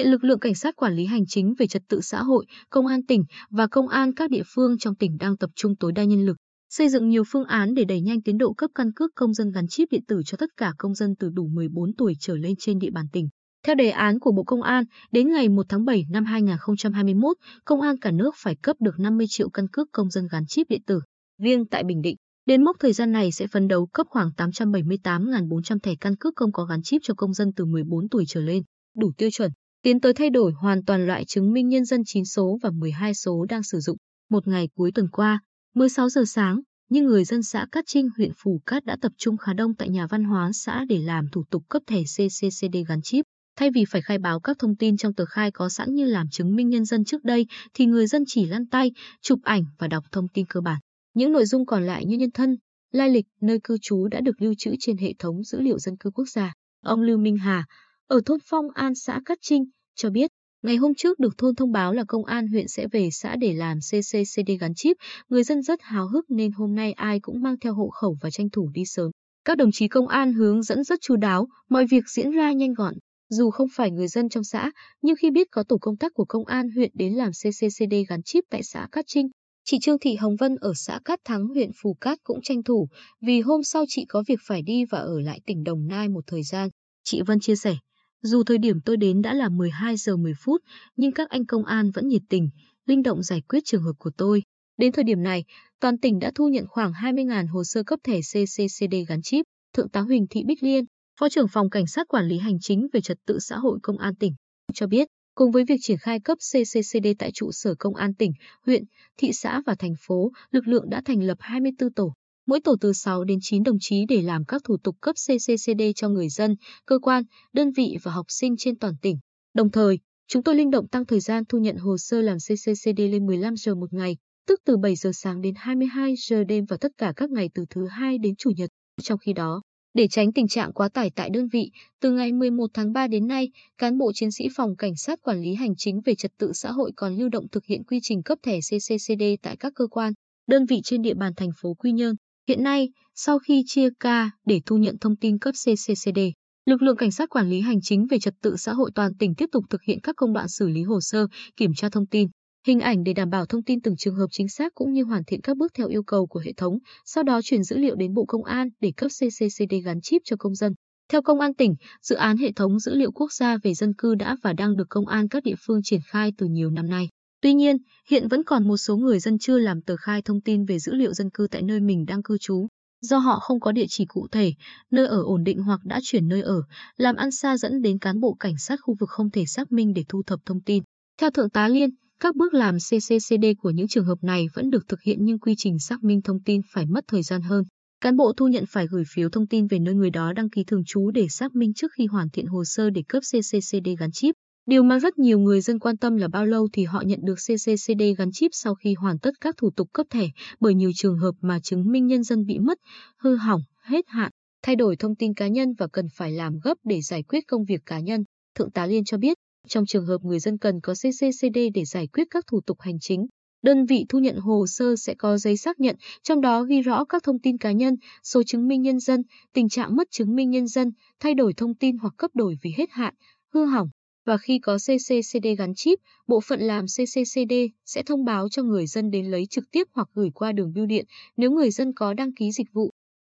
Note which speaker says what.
Speaker 1: hiện lực lượng cảnh sát quản lý hành chính về trật tự xã hội, công an tỉnh và công an các địa phương trong tỉnh đang tập trung tối đa nhân lực, xây dựng nhiều phương án để đẩy nhanh tiến độ cấp căn cước công dân gắn chip điện tử cho tất cả công dân từ đủ 14 tuổi trở lên trên địa bàn tỉnh. Theo đề án của Bộ Công an, đến ngày 1 tháng 7 năm 2021, công an cả nước phải cấp được 50 triệu căn cước công dân gắn chip điện tử. Riêng tại Bình Định, đến mốc thời gian này sẽ phấn đấu cấp khoảng 878.400 thẻ căn cước không có gắn chip cho công dân từ 14 tuổi trở lên, đủ tiêu chuẩn, tiến tới thay đổi hoàn toàn loại chứng minh nhân dân 9 số và 12 số đang sử dụng. Một ngày cuối tuần qua, 16 giờ sáng, nhưng người dân xã Cát Trinh, huyện Phù Cát đã tập trung khá đông tại nhà văn hóa xã để làm thủ tục cấp thẻ CCCD gắn chip. Thay vì phải khai báo các thông tin trong tờ khai có sẵn như làm chứng minh nhân dân trước đây, thì người dân chỉ lăn tay, chụp ảnh và đọc thông tin cơ bản. Những nội dung còn lại như nhân thân, lai lịch, nơi cư trú đã được lưu trữ trên hệ thống dữ liệu dân cư quốc gia. Ông Lưu Minh Hà, ở thôn Phong An xã Cát Trinh, cho biết, ngày hôm trước được thôn thông báo là công an huyện sẽ về xã để làm CCCD gắn chip, người dân rất háo hức nên hôm nay ai cũng mang theo hộ khẩu và tranh thủ đi sớm. Các đồng chí công an hướng dẫn rất chú đáo, mọi việc diễn ra nhanh gọn. Dù không phải người dân trong xã, nhưng khi biết có tổ công tác của công an huyện đến làm CCCD gắn chip tại xã Cát Trinh, chị Trương Thị Hồng Vân ở xã Cát Thắng huyện Phù Cát cũng tranh thủ, vì hôm sau chị có việc phải đi và ở lại tỉnh Đồng Nai một thời gian. Chị Vân chia sẻ, dù thời điểm tôi đến đã là 12 giờ 10 phút, nhưng các anh công an vẫn nhiệt tình, linh động giải quyết trường hợp của tôi. Đến thời điểm này, toàn tỉnh đã thu nhận khoảng 20.000 hồ sơ cấp thẻ CCCD gắn chip. Thượng tá Huỳnh Thị Bích Liên, Phó trưởng phòng Cảnh sát Quản lý Hành chính về Trật tự xã hội Công an tỉnh, cho biết, cùng với việc triển khai cấp CCCD tại trụ sở Công an tỉnh, huyện, thị xã và thành phố, lực lượng đã thành lập 24 tổ, mỗi tổ từ 6 đến 9 đồng chí để làm các thủ tục cấp CCCD cho người dân, cơ quan, đơn vị và học sinh trên toàn tỉnh. Đồng thời, chúng tôi linh động tăng thời gian thu nhận hồ sơ làm CCCD lên 15 giờ một ngày, tức từ 7 giờ sáng đến 22 giờ đêm và tất cả các ngày từ thứ hai đến chủ nhật. Trong khi đó, để tránh tình trạng quá tải tại đơn vị, từ ngày 11 tháng 3 đến nay, cán bộ chiến sĩ phòng cảnh sát quản lý hành chính về trật tự xã hội còn lưu động thực hiện quy trình cấp thẻ CCCD tại các cơ quan, đơn vị trên địa bàn thành phố Quy Nhơn. Hiện nay, sau khi chia ca để thu nhận thông tin cấp CCCD, lực lượng cảnh sát quản lý hành chính về trật tự xã hội toàn tỉnh tiếp tục thực hiện các công đoạn xử lý hồ sơ, kiểm tra thông tin, hình ảnh để đảm bảo thông tin từng trường hợp chính xác cũng như hoàn thiện các bước theo yêu cầu của hệ thống, sau đó chuyển dữ liệu đến Bộ Công an để cấp CCCD gắn chip cho công dân. Theo Công an tỉnh, dự án hệ thống dữ liệu quốc gia về dân cư đã và đang được công an các địa phương triển khai từ nhiều năm nay. Tuy nhiên, hiện vẫn còn một số người dân chưa làm tờ khai thông tin về dữ liệu dân cư tại nơi mình đang cư trú. Do họ không có địa chỉ cụ thể, nơi ở ổn định hoặc đã chuyển nơi ở, làm ăn xa dẫn đến cán bộ cảnh sát khu vực không thể xác minh để thu thập thông tin. Theo Thượng tá Liên, các bước làm CCCD của những trường hợp này vẫn được thực hiện nhưng quy trình xác minh thông tin phải mất thời gian hơn. Cán bộ thu nhận phải gửi phiếu thông tin về nơi người đó đăng ký thường trú để xác minh trước khi hoàn thiện hồ sơ để cấp CCCD gắn chip. Điều mà rất nhiều người dân quan tâm là bao lâu thì họ nhận được CCCD gắn chip sau khi hoàn tất các thủ tục cấp thẻ, bởi nhiều trường hợp mà chứng minh nhân dân bị mất, hư hỏng, hết hạn, thay đổi thông tin cá nhân và cần phải làm gấp để giải quyết công việc cá nhân. Thượng tá Liên cho biết, trong trường hợp người dân cần có CCCD để giải quyết các thủ tục hành chính, đơn vị thu nhận hồ sơ sẽ có giấy xác nhận, trong đó ghi rõ các thông tin cá nhân, số chứng minh nhân dân, tình trạng mất chứng minh nhân dân, thay đổi thông tin hoặc cấp đổi vì hết hạn, hư hỏng. Và khi có CCCD gắn chip, bộ phận làm CCCD sẽ thông báo cho người dân đến lấy trực tiếp hoặc gửi qua đường bưu điện nếu người dân có đăng ký dịch vụ.